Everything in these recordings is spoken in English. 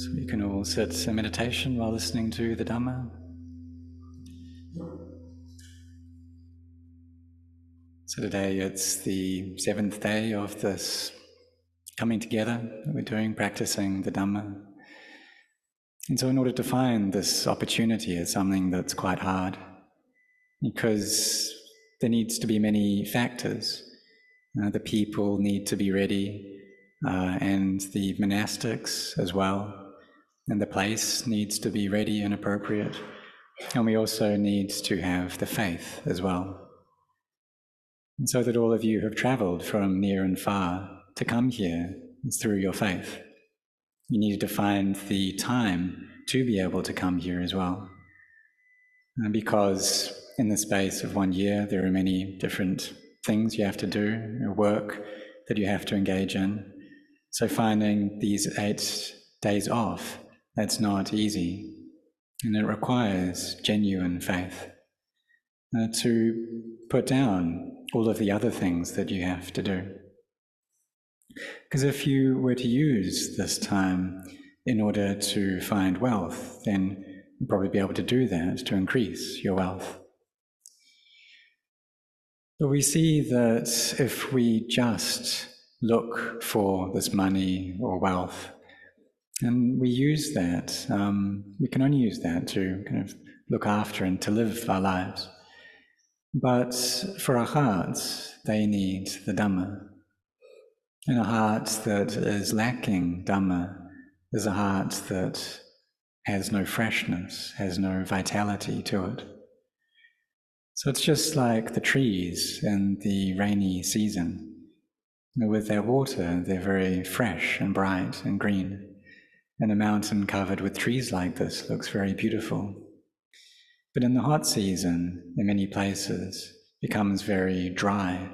So you can all sit in meditation while listening to the Dhamma. So today it's the seventh day of this coming together that we're doing, practicing the Dhamma. And so, in order to find this opportunity, it's something that's quite hard because there needs to be many factors. Uh, the people need to be ready, uh, and the monastics as well, and the place needs to be ready and appropriate. And we also need to have the faith as well. And so that all of you have traveled from near and far to come here through your faith. You needed to find the time to be able to come here as well. And because in the space of one year, there are many different things you have to do, work that you have to engage in. So finding these eight days off, that's not easy. And it requires genuine faith uh, to put down all of the other things that you have to do. Because if you were to use this time in order to find wealth, then you'd probably be able to do that to increase your wealth. But we see that if we just look for this money or wealth, and we use that, um, we can only use that to kind of look after and to live our lives. But for our hearts, they need the Dhamma. And a heart that is lacking Dhamma is a heart that has no freshness, has no vitality to it. So it's just like the trees in the rainy season. With their water, they're very fresh and bright and green. And a mountain covered with trees like this looks very beautiful. But in the hot season, in many places, becomes very dry.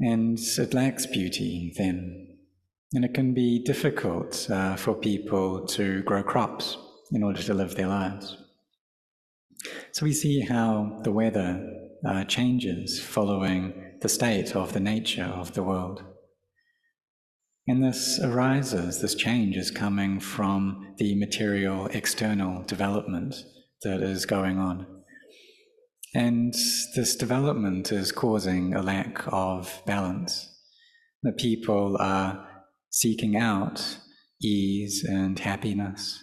And it lacks beauty then. And it can be difficult uh, for people to grow crops in order to live their lives. So we see how the weather uh, changes following the state of the nature of the world. And this arises, this change is coming from the material external development that is going on. And this development is causing a lack of balance. The people are seeking out ease and happiness.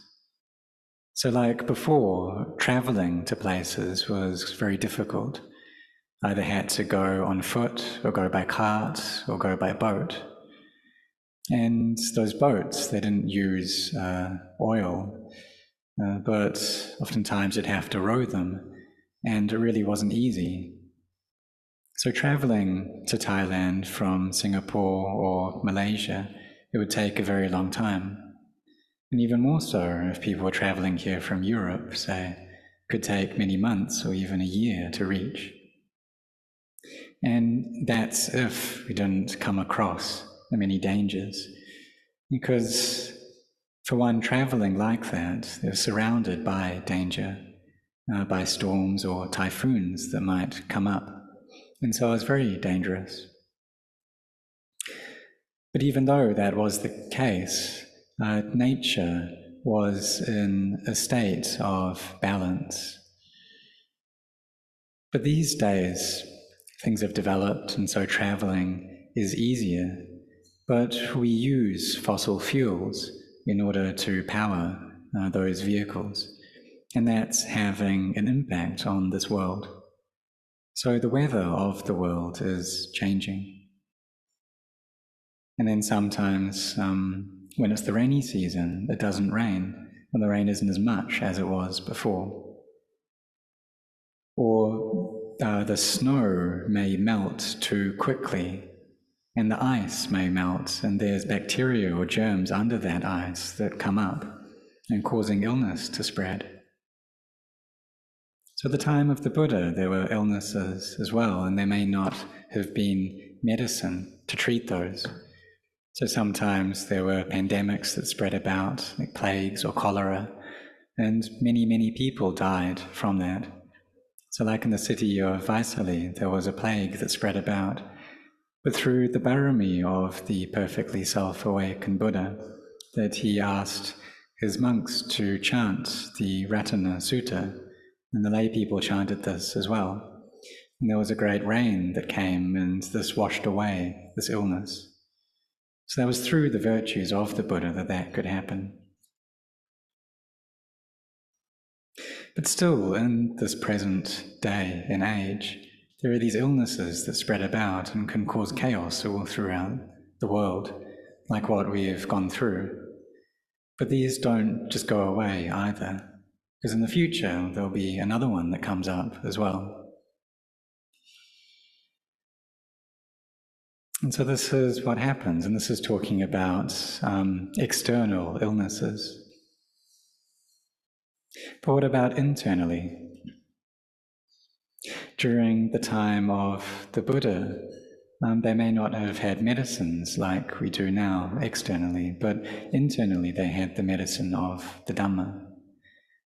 So, like before, traveling to places was very difficult. Either had to go on foot, or go by cart, or go by boat. And those boats, they didn't use uh, oil, uh, but oftentimes you'd have to row them, and it really wasn't easy. So, traveling to Thailand from Singapore or Malaysia, it would take a very long time. And even more so if people were traveling here from Europe, say, could take many months or even a year to reach. And that's if we didn't come across the many dangers. Because for one traveling like that, they're surrounded by danger, uh, by storms or typhoons that might come up. And so it's very dangerous. But even though that was the case, uh, nature was in a state of balance. But these days, things have developed, and so traveling is easier but we use fossil fuels in order to power uh, those vehicles, and that's having an impact on this world. So the weather of the world is changing. And then sometimes, um, when it's the rainy season, it doesn't rain, and the rain isn't as much as it was before. Or uh, the snow may melt too quickly and the ice may melt, and there's bacteria or germs under that ice that come up and causing illness to spread. So, at the time of the Buddha, there were illnesses as well, and there may not have been medicine to treat those. So, sometimes there were pandemics that spread about, like plagues or cholera, and many, many people died from that. So, like in the city of Vaisali, there was a plague that spread about but through the barami of the perfectly self awakened Buddha, that he asked his monks to chant the Ratana Sutta, and the lay people chanted this as well. And there was a great rain that came, and this washed away this illness. So that was through the virtues of the Buddha that that could happen. But still, in this present day and age, there are these illnesses that spread about and can cause chaos all throughout the world, like what we have gone through. But these don't just go away either, because in the future there'll be another one that comes up as well. And so this is what happens, and this is talking about um, external illnesses. But what about internally? During the time of the Buddha, um, they may not have had medicines like we do now externally, but internally they had the medicine of the Dhamma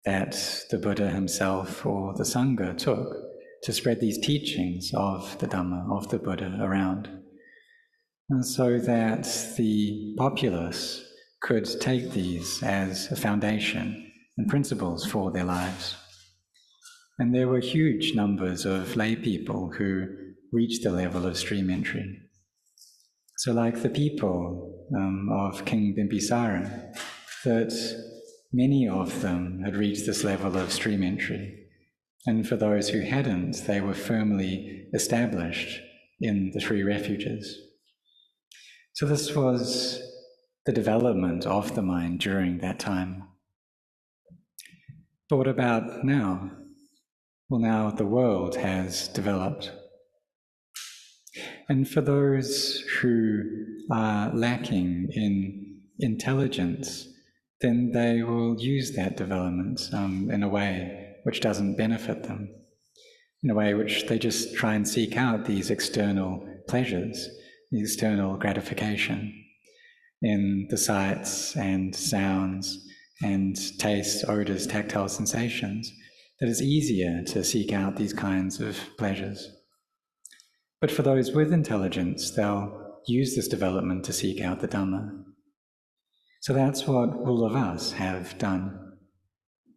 that the Buddha himself or the Sangha took to spread these teachings of the Dhamma, of the Buddha around. And so that the populace could take these as a foundation and principles for their lives. And there were huge numbers of lay people who reached the level of stream entry. So, like the people um, of King Bimbisara, that many of them had reached this level of stream entry. And for those who hadn't, they were firmly established in the three refuges. So, this was the development of the mind during that time. But what about now? Well, now the world has developed. And for those who are lacking in intelligence, then they will use that development um, in a way which doesn't benefit them, in a way which they just try and seek out these external pleasures, the external gratification in the sights and sounds and tastes, odors, tactile sensations that it's easier to seek out these kinds of pleasures. But for those with intelligence, they'll use this development to seek out the Dhamma. So that's what all of us have done.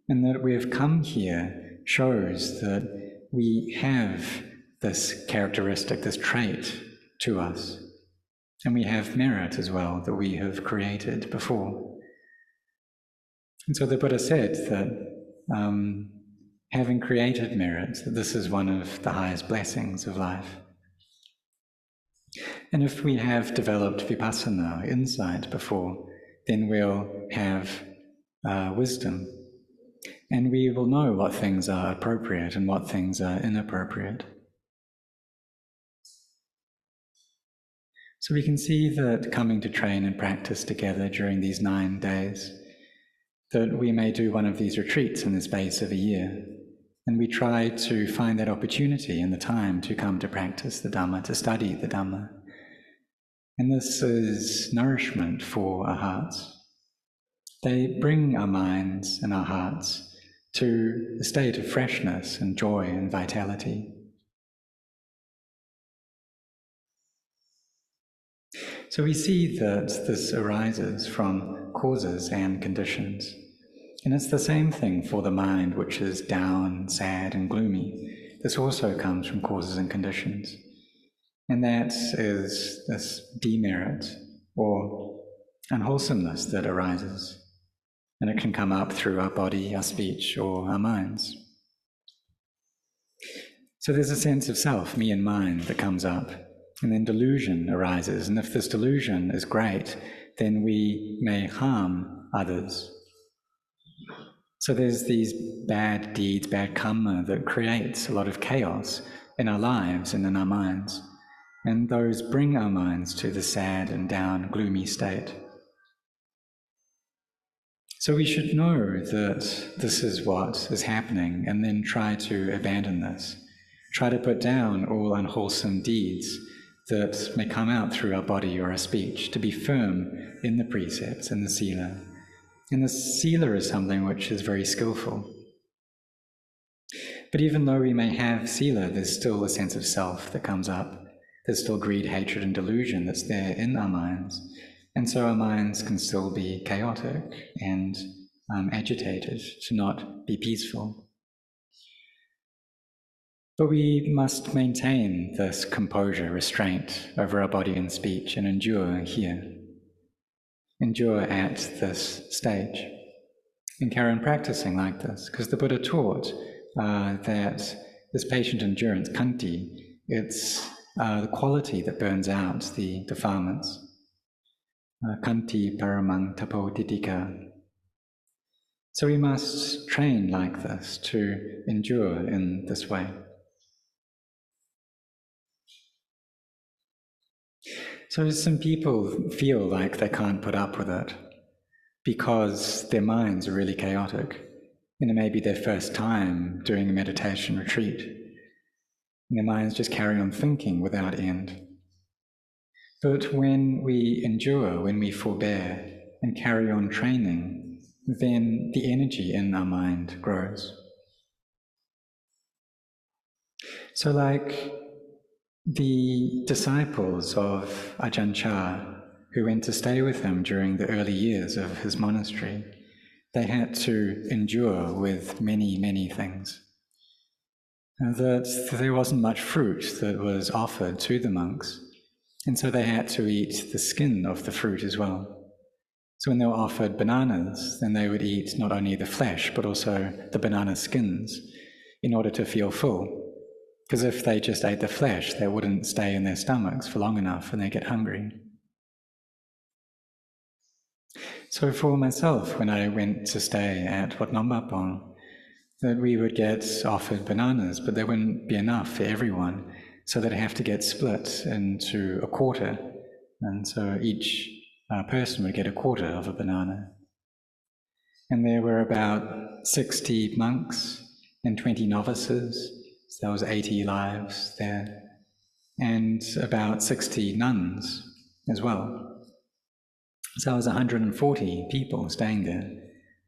And that we've come here shows that we have this characteristic, this trait to us. And we have merit as well that we have created before. And so the Buddha said that um, having created merit, this is one of the highest blessings of life. And if we have developed vipassana, insight before, then we'll have uh, wisdom. And we will know what things are appropriate and what things are inappropriate. So we can see that coming to train and practice together during these nine days, that we may do one of these retreats in the space of a year. And we try to find that opportunity and the time to come to practice the Dhamma, to study the Dhamma. And this is nourishment for our hearts. They bring our minds and our hearts to a state of freshness and joy and vitality. So we see that this arises from causes and conditions. And it's the same thing for the mind, which is down, sad, and gloomy. This also comes from causes and conditions. And that is this demerit or unwholesomeness that arises. And it can come up through our body, our speech, or our minds. So there's a sense of self, me and mine, that comes up. And then delusion arises. And if this delusion is great, then we may harm others so there's these bad deeds, bad karma that creates a lot of chaos in our lives and in our minds. And those bring our minds to the sad and down, gloomy state. So we should know that this is what is happening and then try to abandon this. Try to put down all unwholesome deeds that may come out through our body or our speech, to be firm in the precepts and the sila and the sila is something which is very skillful. But even though we may have sila, there's still a sense of self that comes up. There's still greed, hatred, and delusion that's there in our minds. And so our minds can still be chaotic and um, agitated, to not be peaceful. But we must maintain this composure, restraint over our body and speech and endure here. Endure at this stage. And carry on practicing like this, because the Buddha taught uh, that this patient endurance, khanti, it's uh, the quality that burns out the defilements. Uh, khanti paramang tapo titika. So we must train like this to endure in this way. So some people feel like they can't put up with it because their minds are really chaotic. And it may be their first time doing a meditation retreat. And their minds just carry on thinking without end. But when we endure, when we forbear and carry on training, then the energy in our mind grows. So, like the disciples of Ajahn Chah, who went to stay with him during the early years of his monastery, they had to endure with many, many things. And that there wasn't much fruit that was offered to the monks, and so they had to eat the skin of the fruit as well. So when they were offered bananas, then they would eat not only the flesh, but also the banana skins in order to feel full. Because if they just ate the flesh, they wouldn't stay in their stomachs for long enough and they get hungry. So for myself, when I went to stay at Wat Nong Pah Pong, that we would get offered bananas, but there wouldn't be enough for everyone, so they'd have to get split into a quarter, and so each uh, person would get a quarter of a banana. And there were about 60 monks and 20 novices, was 80 lives there, and about 60 nuns as well. So there was 140 people staying there.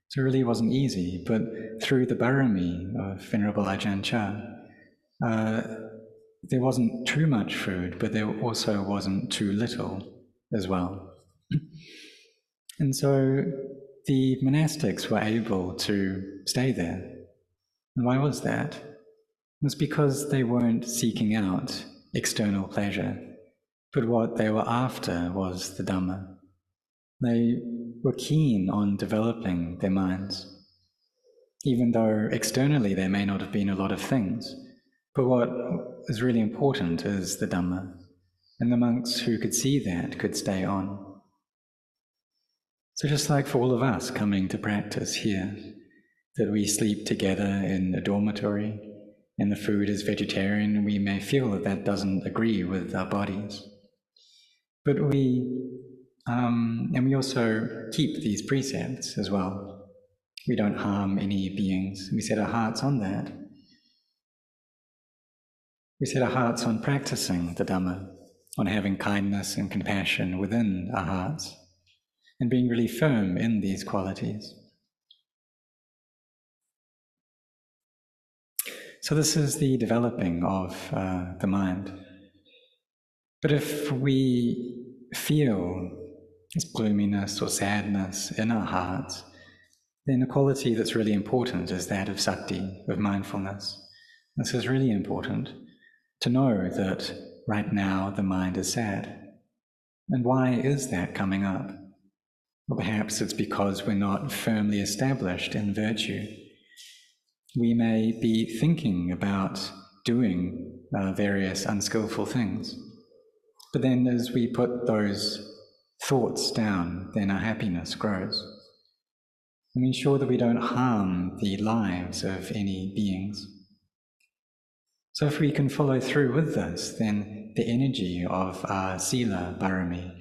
So it really wasn't easy, but through the barami of Venerable Ajahn Chah, uh, there wasn't too much food, but there also wasn't too little as well. And so the monastics were able to stay there. And why was that? Was because they weren't seeking out external pleasure, but what they were after was the Dhamma. They were keen on developing their minds, even though externally there may not have been a lot of things. But what is really important is the Dhamma, and the monks who could see that could stay on. So, just like for all of us coming to practice here, that we sleep together in a dormitory, and the food is vegetarian, we may feel that that doesn't agree with our bodies. But we, um, and we also keep these precepts as well. We don't harm any beings. We set our hearts on that. We set our hearts on practicing the Dhamma, on having kindness and compassion within our hearts, and being really firm in these qualities. So, this is the developing of uh, the mind. But if we feel this gloominess or sadness in our hearts, then a quality that's really important is that of sati, of mindfulness. This is really important to know that right now the mind is sad. And why is that coming up? Well, perhaps it's because we're not firmly established in virtue we may be thinking about doing uh, various unskillful things. But then, as we put those thoughts down, then our happiness grows. And we ensure that we don't harm the lives of any beings. So, if we can follow through with this, then the energy of our sila barami,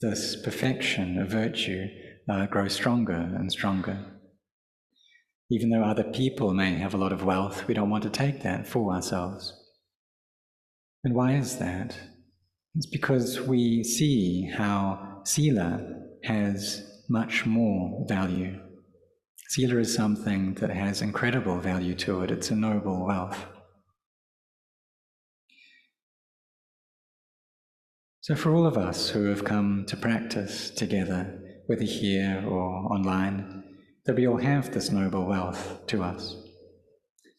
this perfection of virtue, uh, grows stronger and stronger. Even though other people may have a lot of wealth, we don't want to take that for ourselves. And why is that? It's because we see how Sila has much more value. Sila is something that has incredible value to it, it's a noble wealth. So, for all of us who have come to practice together, whether here or online, that we all have this noble wealth to us.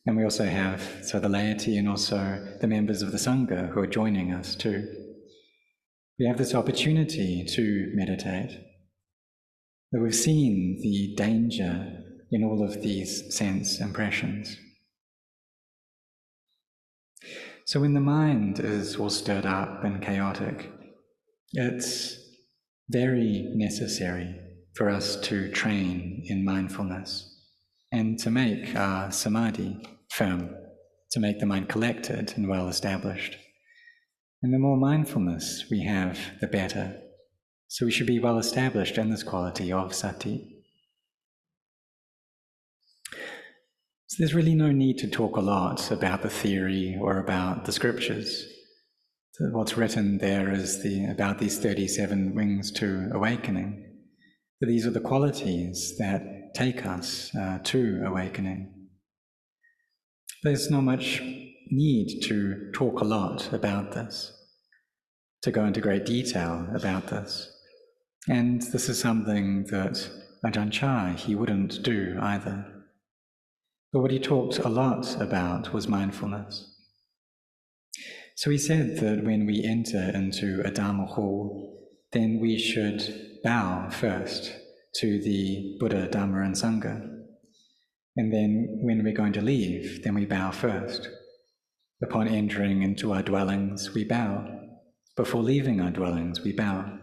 And we also have, so the laity and also the members of the Sangha who are joining us too. We have this opportunity to meditate. That we've seen the danger in all of these sense impressions. So when the mind is all stirred up and chaotic, it's very necessary for us to train in mindfulness and to make our samadhi firm, to make the mind collected and well established. And the more mindfulness we have, the better. So we should be well established in this quality of sati. So there's really no need to talk a lot about the theory or about the scriptures. So what's written there is the, about these 37 wings to awakening. But these are the qualities that take us uh, to awakening. There's not much need to talk a lot about this, to go into great detail about this. And this is something that Ajahn Chah, he wouldn't do either. But what he talked a lot about was mindfulness. So he said that when we enter into a Dharma hall, then we should bow first to the Buddha, Dharma, and Sangha. And then when we're going to leave, then we bow first. Upon entering into our dwellings, we bow. Before leaving our dwellings, we bow.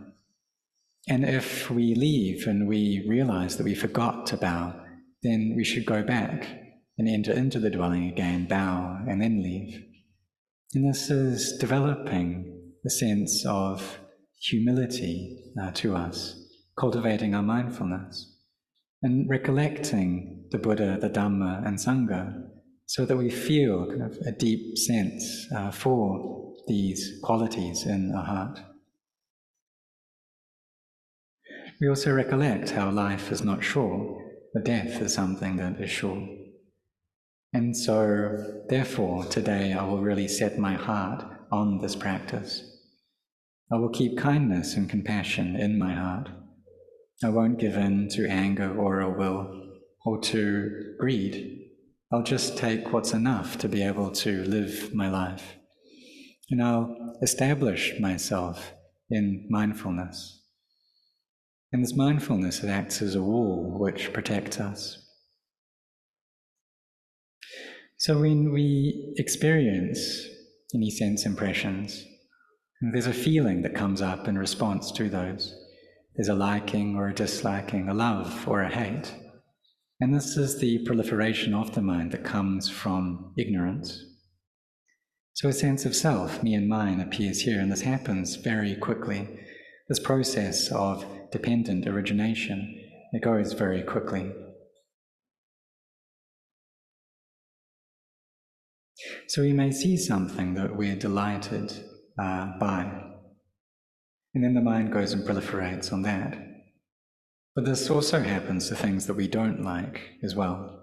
And if we leave and we realize that we forgot to bow, then we should go back and enter into the dwelling again, bow, and then leave. And this is developing a sense of humility uh, to us, cultivating our mindfulness, and recollecting the Buddha, the Dhamma, and Sangha, so that we feel kind of a deep sense uh, for these qualities in our heart. We also recollect how life is not sure, but death is something that is sure. And so, therefore, today I will really set my heart on this practice. I will keep kindness and compassion in my heart. I won't give in to anger or ill will or to greed. I'll just take what's enough to be able to live my life. And I'll establish myself in mindfulness. And this mindfulness, it acts as a wall which protects us. So when we experience any sense impressions, there's a feeling that comes up in response to those. There's a liking or a disliking, a love or a hate. And this is the proliferation of the mind that comes from ignorance. So a sense of self, me and mine, appears here, and this happens very quickly. This process of dependent origination, it goes very quickly. So we may see something that we're delighted uh, by, and then the mind goes and proliferates on that. But this also happens to things that we don't like as well.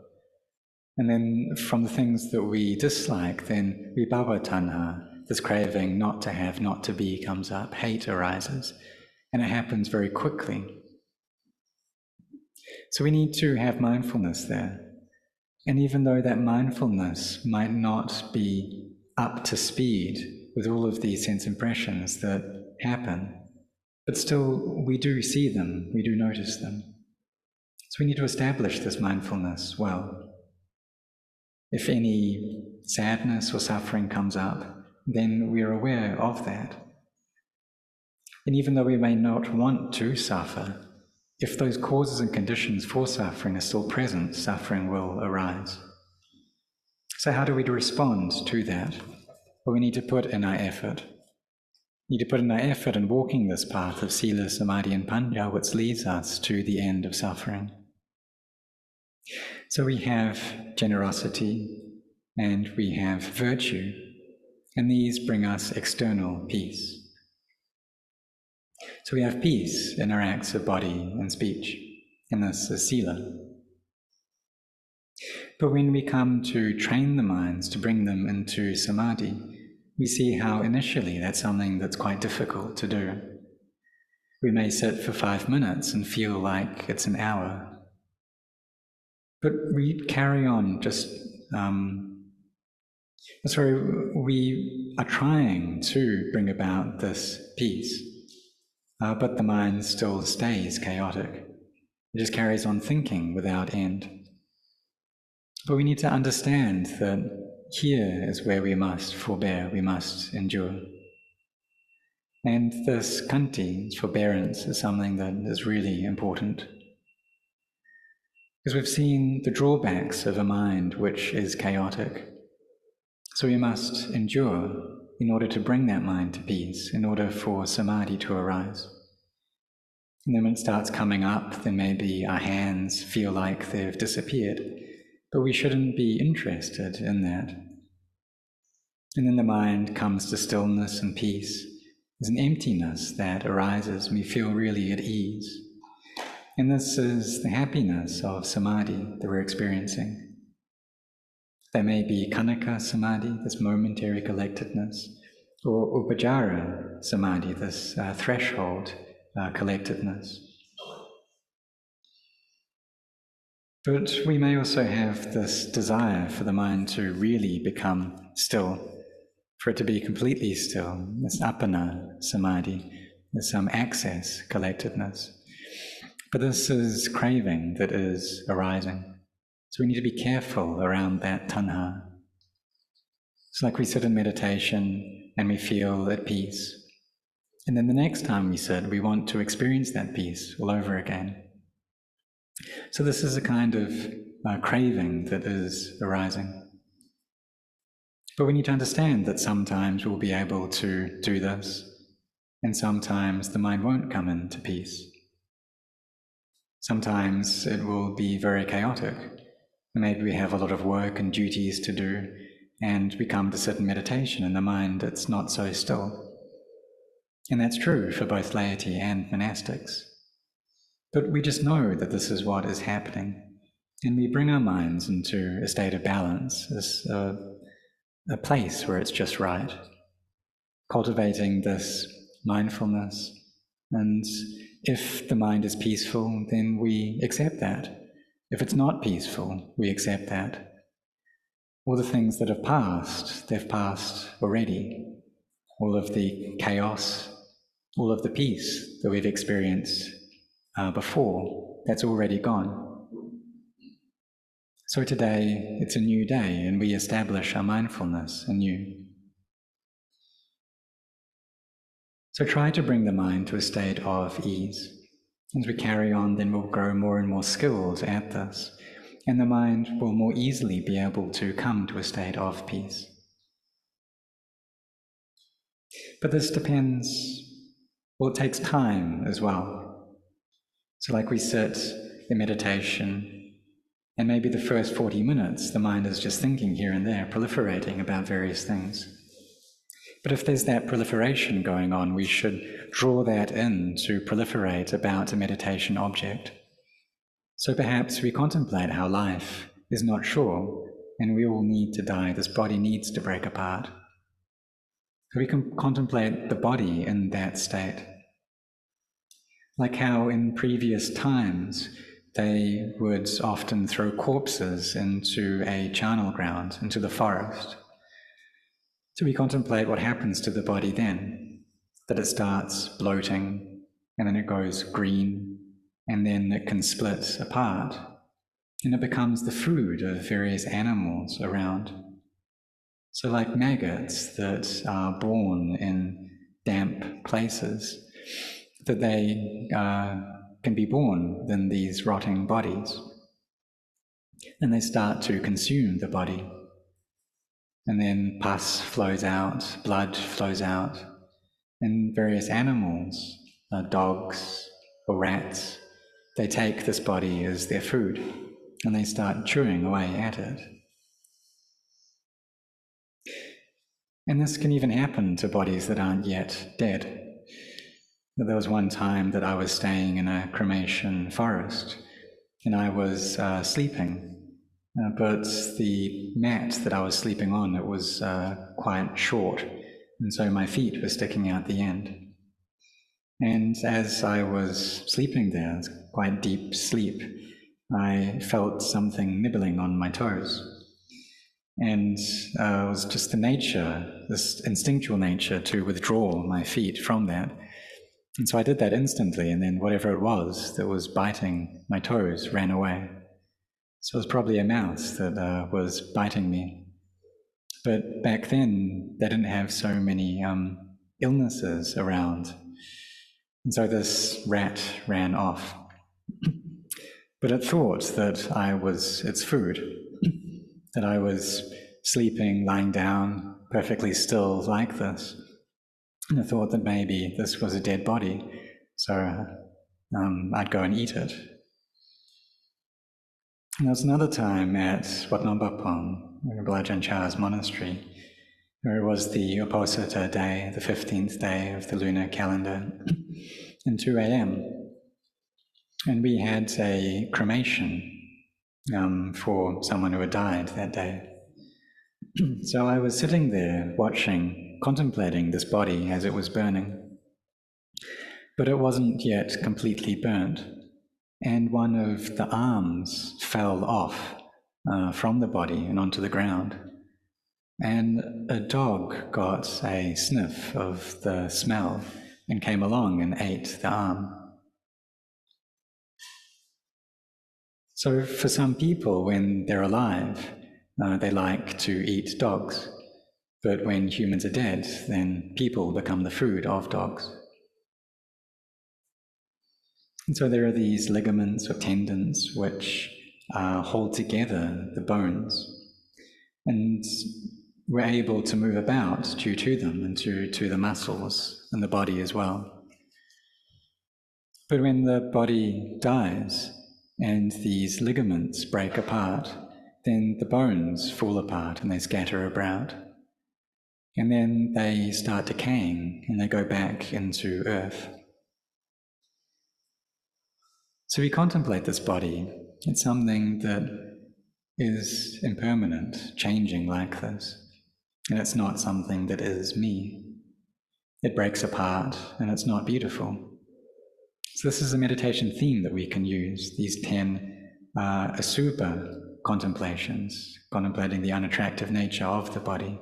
And then from the things that we dislike, then vibhava tanha, this craving not to have, not to be, comes up, hate arises, and it happens very quickly. So we need to have mindfulness there. And even though that mindfulness might not be up to speed with all of these sense impressions that happen, but still we do see them, we do notice them. So we need to establish this mindfulness well. If any sadness or suffering comes up, then we are aware of that. And even though we may not want to suffer, if those causes and conditions for suffering are still present, suffering will arise. So, how do we respond to that? Well, we need to put in our effort. We need to put in our effort in walking this path of Sila, Samadhi, and Panya, which leads us to the end of suffering. So, we have generosity and we have virtue, and these bring us external peace. So we have peace in our acts of body and speech, and this is sila. But when we come to train the minds to bring them into samadhi, we see how initially that's something that's quite difficult to do. We may sit for five minutes and feel like it's an hour. But we carry on just, um, sorry, we are trying to bring about this peace, uh, but the mind still stays chaotic. It just carries on thinking without end. But we need to understand that here is where we must forbear, we must endure. And this khanti, forbearance, is something that is really important. Because we've seen the drawbacks of a mind which is chaotic. So we must endure in order to bring that mind to peace, in order for samadhi to arise. And then when it starts coming up, then maybe our hands feel like they've disappeared. But we shouldn't be interested in that. And then the mind comes to stillness and peace. There's an emptiness that arises, and we feel really at ease. And this is the happiness of samadhi that we're experiencing. There may be khanika samadhi, this momentary collectedness, or upacara samadhi, this uh, threshold uh, collectedness. But we may also have this desire for the mind to really become still, for it to be completely still, this appana samadhi, there's some um, access collectedness. But this is craving that is arising. So we need to be careful around that tanha. It's like we sit in meditation and we feel at peace. And then the next time we sit, we want to experience that peace all over again. So, this is a kind of uh, craving that is arising. But we need to understand that sometimes we'll be able to do this, and sometimes the mind won't come into peace. Sometimes it will be very chaotic. Maybe we have a lot of work and duties to do, and we come to sit in meditation, and the mind it's not so still. And that's true for both laity and monastics. But we just know that this is what is happening. And we bring our minds into a state of balance, as a, uh, a place where it's just right. Cultivating this mindfulness. And if the mind is peaceful, then we accept that. If it's not peaceful, we accept that. All the things that have passed, they've passed already. All of the chaos, all of the peace that we've experienced uh, before, that's already gone. So today, it's a new day, and we establish our mindfulness anew. So try to bring the mind to a state of ease. As we carry on, then we'll grow more and more skills at this, and the mind will more easily be able to come to a state of peace. But this depends, well, it takes time as well. So, like we sit in meditation, and maybe the first 40 minutes, the mind is just thinking here and there, proliferating about various things. But if there's that proliferation going on, we should draw that in to proliferate about a meditation object. So perhaps we contemplate how life is not sure and we all need to die. This body needs to break apart. So we can contemplate the body in that state like how in previous times they would often throw corpses into a charnel ground, into the forest. So we contemplate what happens to the body then, that it starts bloating, and then it goes green, and then it can split apart, and it becomes the food of various animals around. So, like maggots that are born in damp places, that they uh, can be born than these rotting bodies. And they start to consume the body. And then pus flows out, blood flows out, and various animals, uh, dogs or rats, they take this body as their food and they start chewing away at it. And this can even happen to bodies that aren't yet dead. There was one time that I was staying in a cremation forest and I was uh, sleeping, uh, but the mat that I was sleeping on, it was uh, quite short and so my feet were sticking out the end. And as I was sleeping there, quite deep sleep, I felt something nibbling on my toes. And uh, it was just the nature, this instinctual nature, to withdraw my feet from that. And so I did that instantly, and then whatever it was that was biting my toes ran away. So it was probably a mouse that uh, was biting me. But back then, they didn't have so many um, illnesses around. And so this rat ran off. but it thought that I was its food, that I was sleeping, lying down, perfectly still like this. And I thought that maybe this was a dead body, so um, I'd go and eat it. And there was another time at Wat Nong Pah Pong, Ajahn Chah's monastery, where it was the Uposatha day, the 15th day of the lunar calendar, in 2 a.m. And we had a cremation um, for someone who had died that day. so I was sitting there watching, contemplating this body as it was burning. But it wasn't yet completely burnt and one of the arms fell off uh, from the body and onto the ground. And a dog got a sniff of the smell and came along and ate the arm. So, for some people, when they're alive, uh, they like to eat dogs. But when humans are dead, then people become the food of dogs. And so there are these ligaments or tendons which uh, hold together the bones. And we're able to move about due to them and to, to the muscles and the body as well. But when the body dies and these ligaments break apart, then the bones fall apart and they scatter about. And then they start decaying and they go back into earth. So we contemplate this body. It's something that is impermanent, changing like this. And it's not something that is me. It breaks apart and it's not beautiful. So, this is a meditation theme that we can use these 10 uh, asubha contemplations, contemplating the unattractive nature of the body.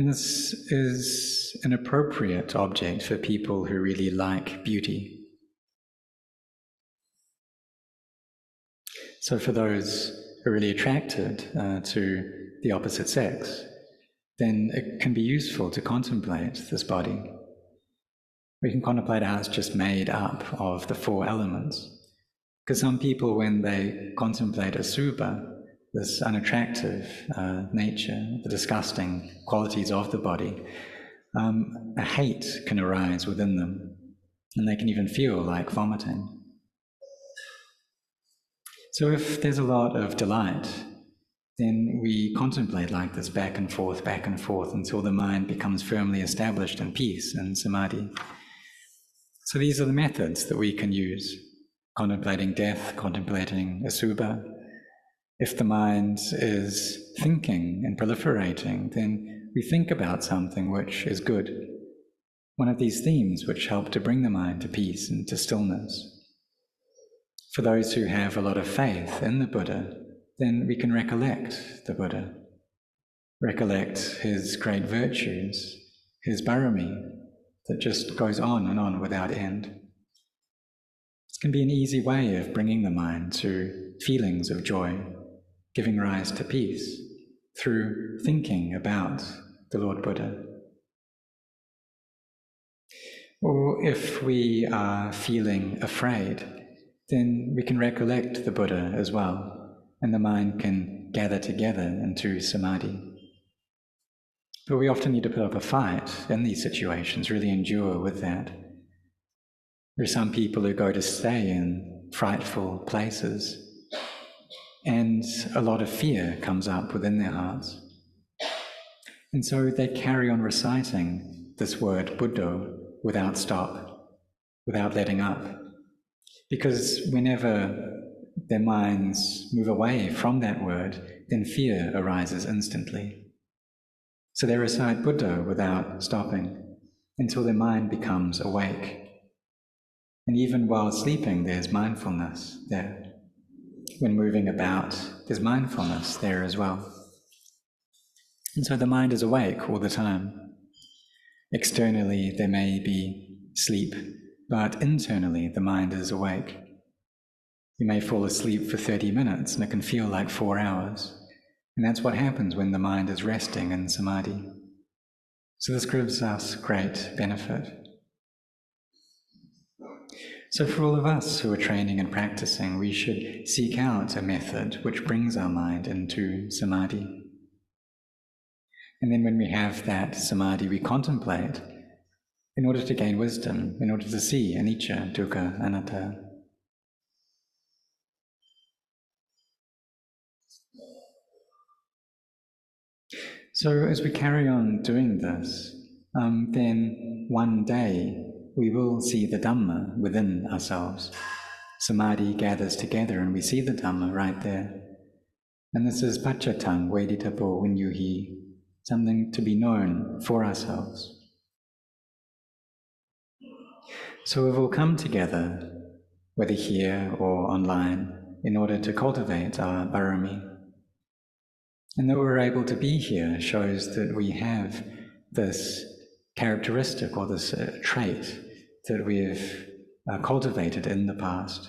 And this is an appropriate object for people who really like beauty So, for those who are really attracted uh, to the opposite sex, then it can be useful to contemplate this body. We can contemplate how it's just made up of the four elements. Because some people, when they contemplate asubha, this unattractive uh, nature, the disgusting qualities of the body, um, a hate can arise within them, and they can even feel like vomiting. So if there's a lot of delight, then we contemplate like this back and forth, back and forth until the mind becomes firmly established in peace and samadhi. So these are the methods that we can use contemplating death, contemplating asubha. If the mind is thinking and proliferating, then we think about something which is good. One of these themes which help to bring the mind to peace and to stillness. For those who have a lot of faith in the Buddha, then we can recollect the Buddha, recollect his great virtues, his barami that just goes on and on without end. This can be an easy way of bringing the mind to feelings of joy, giving rise to peace through thinking about the Lord Buddha. Or if we are feeling afraid, then we can recollect the Buddha as well, and the mind can gather together into samadhi. But we often need to put up a fight in these situations, really endure with that. There are some people who go to stay in frightful places, and a lot of fear comes up within their hearts. And so they carry on reciting this word Buddha without stop, without letting up. Because whenever their minds move away from that word, then fear arises instantly. So they recite Buddha without stopping until their mind becomes awake. And even while sleeping, there's mindfulness there. When moving about, there's mindfulness there as well. And so the mind is awake all the time. Externally, there may be sleep, but internally, the mind is awake. You may fall asleep for 30 minutes and it can feel like four hours. And that's what happens when the mind is resting in samadhi. So this gives us great benefit. So, for all of us who are training and practicing, we should seek out a method which brings our mind into samadhi. And then, when we have that samadhi, we contemplate in order to gain wisdom, in order to see anicca, dukkha, anatta. So, as we carry on doing this, um, then one day we will see the Dhamma within ourselves. Samadhi gathers together and we see the Dhamma right there. And this is Paccattaṃ Veditabbo Viññūhi, something to be known for ourselves. So we've all come together, whether here or online, in order to cultivate our barami. And that we're able to be here shows that we have this characteristic or this uh, trait that we've uh, cultivated in the past.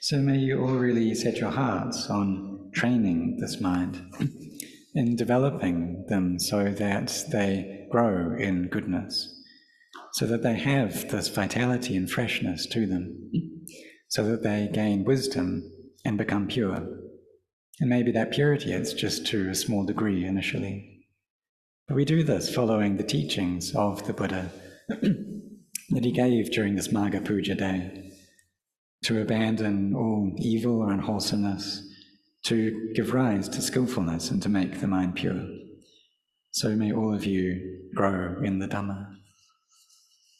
So may you all really set your hearts on training this mind in developing them so that they grow in goodness, so that they have this vitality and freshness to them, so that they gain wisdom and become pure. And maybe that purity is just to a small degree initially. We do this following the teachings of the Buddha that he gave during this Magha Puja day to abandon all evil or unwholesomeness, to give rise to skillfulness, and to make the mind pure. So may all of you grow in the Dhamma.